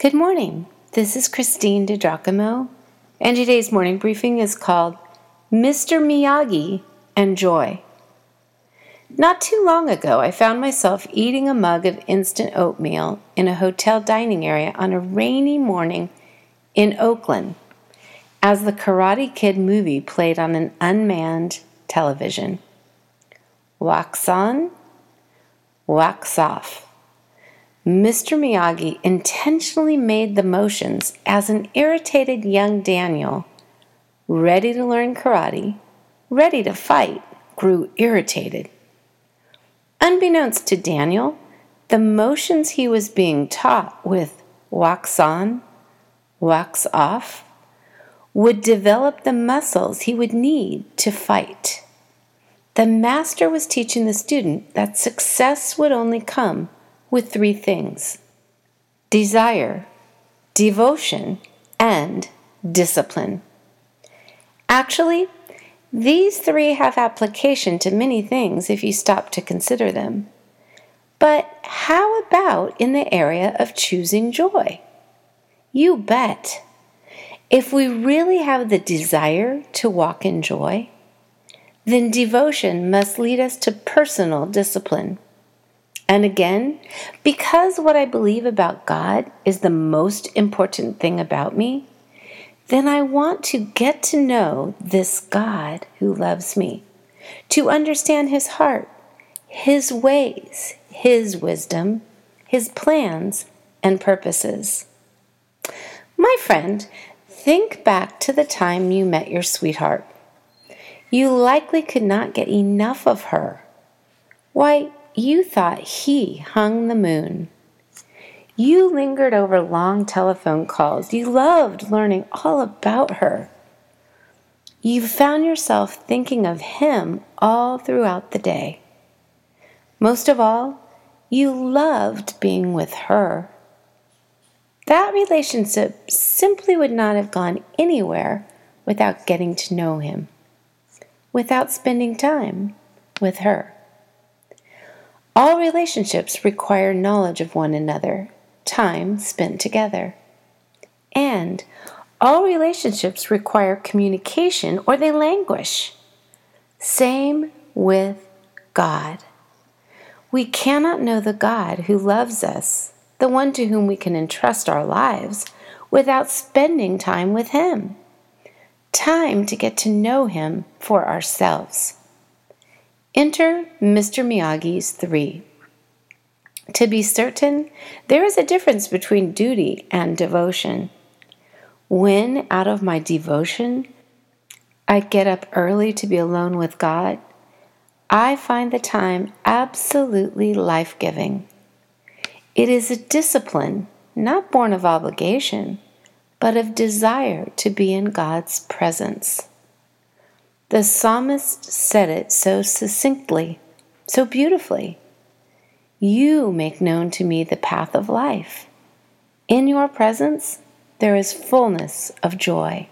Good morning. This is Christine DiGiacomo, and today's morning briefing is called Mr. Miyagi and Joy. Not too long ago, I found myself eating a mug of instant oatmeal in a hotel dining area on a rainy morning in Oakland as the Karate Kid movie played on an unmanned television. Wax on, wax off. Mr. Miyagi intentionally made the motions as an irritated young Daniel, ready to learn karate, ready to fight, grew irritated. Unbeknownst to Daniel, the motions he was being taught with wax on, wax off, would develop the muscles he would need to fight. The master was teaching the student that success would only come with three things desire, devotion, and discipline. Actually, these three have application to many things if you stop to consider them. But how about in the area of choosing joy? You bet. If we really have the desire to walk in joy, then devotion must lead us to personal discipline. And again, because what I believe about God is the most important thing about me, then I want to get to know this God who loves me, to understand his heart, his ways, his wisdom, his plans, and purposes. My friend, think back to the time you met your sweetheart. You likely could not get enough of her. Why, you thought he hung the moon. You lingered over long telephone calls. You loved learning all about her. You found yourself thinking of him all throughout the day. Most of all, you loved being with her. That relationship simply would not have gone anywhere without getting to know him, without spending time with her. All relationships require knowledge of one another, time spent together. And all relationships require communication or they languish. Same with God. We cannot know the God who loves us, the one to whom we can entrust our lives, without spending time with Him. Time to get to know Him for ourselves. Enter Mr. Miyagi's three. To be certain, there is a difference between duty and devotion. When, out of my devotion, I get up early to be alone with God, I find the time absolutely life giving. It is a discipline not born of obligation, but of desire to be in God's presence. The psalmist said it so succinctly, so beautifully. You make known to me the path of life. In your presence there is fullness of joy.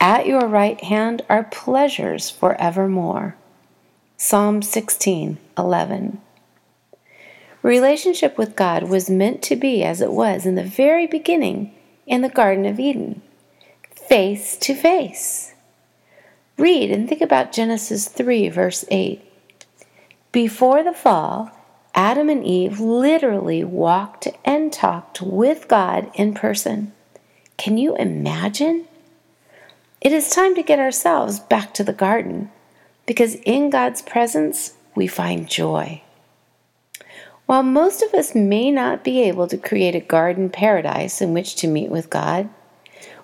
At your right hand are pleasures forevermore. Psalm 16 11. Relationship with God was meant to be as it was in the very beginning in the Garden of Eden face to face. Read and think about Genesis 3, verse 8. Before the fall, Adam and Eve literally walked and talked with God in person. Can you imagine? It is time to get ourselves back to the garden because in God's presence we find joy. While most of us may not be able to create a garden paradise in which to meet with God,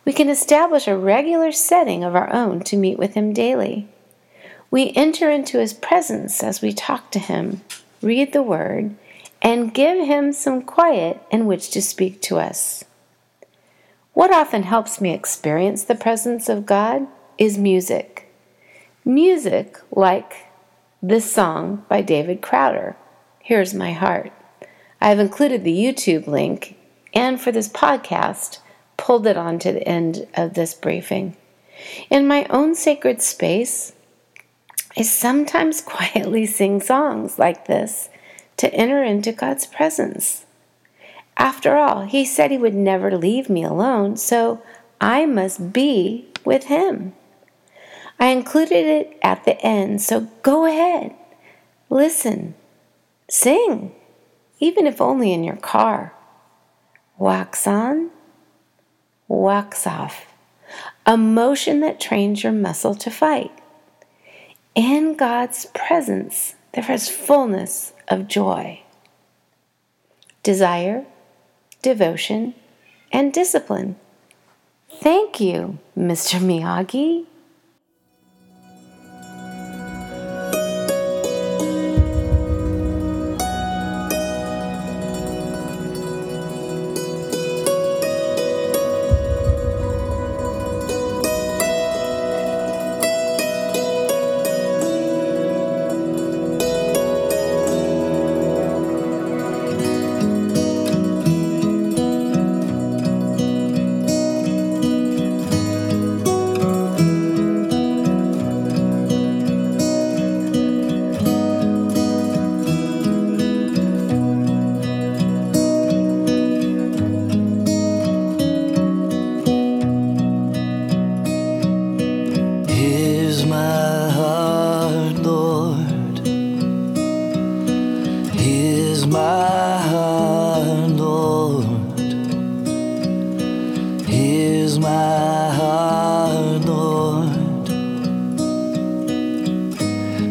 we can establish a regular setting of our own to meet with Him daily. We enter into His presence as we talk to Him, read the Word, and give Him some quiet in which to speak to us. What often helps me experience the presence of God is music. Music like this song by David Crowder, Here's My Heart. I have included the YouTube link, and for this podcast, pulled it on to the end of this briefing. In my own sacred space, I sometimes quietly sing songs like this to enter into God's presence. After all, he said he would never leave me alone, so I must be with him. I included it at the end, so go ahead. Listen. Sing, even if only in your car. Wax on, wax off. A motion that trains your muscle to fight. In God's presence, there is fullness of joy. Desire, devotion, and discipline. Thank you, Mr. Miyagi.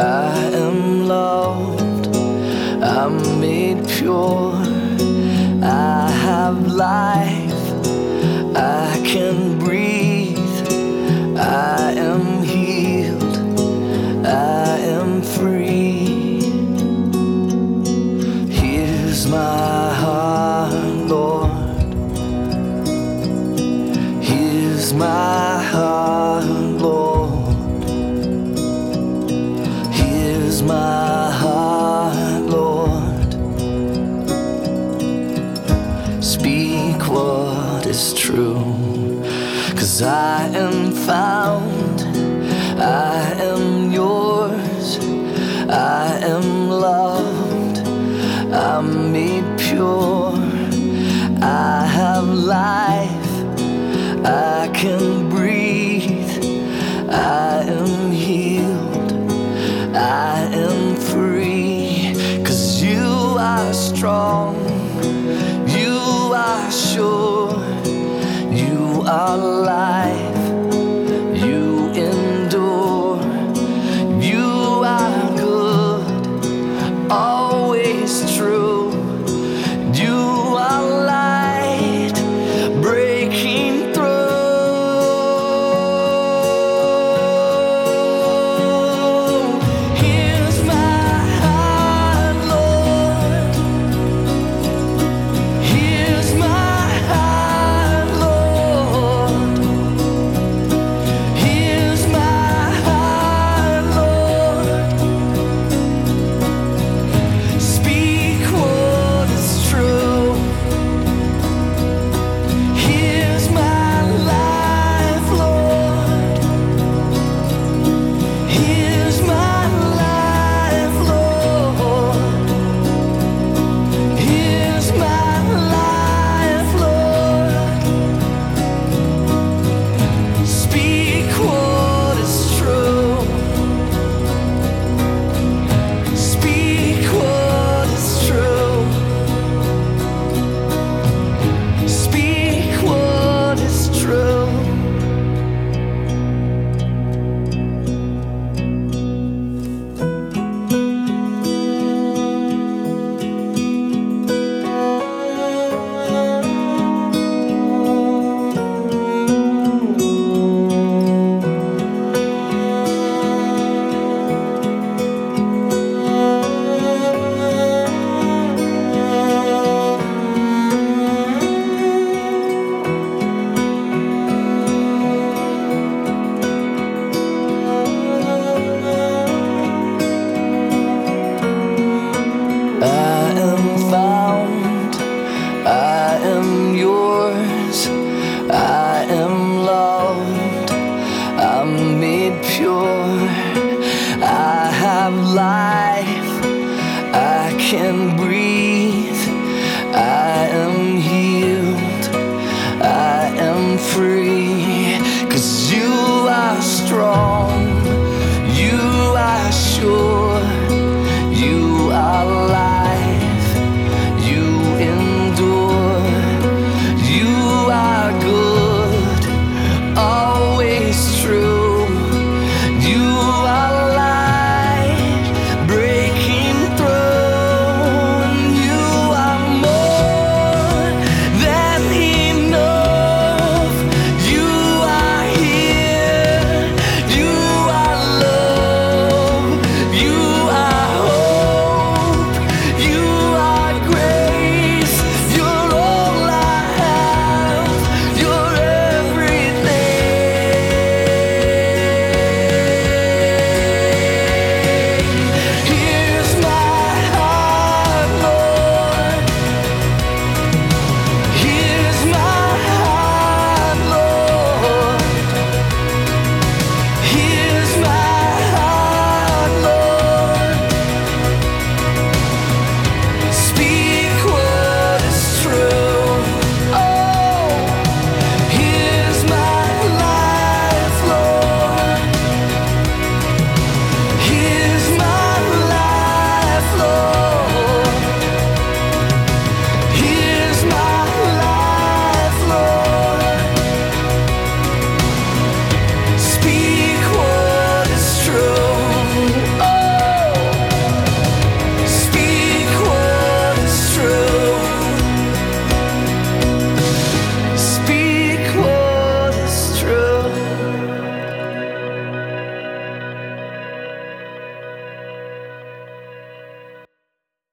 I am loved, I'm made pure, I have life, I can Speak what is true, cause I am found, I am yours, I am loved, I'm made pure, I have life. I can breathe. I am healed. I am are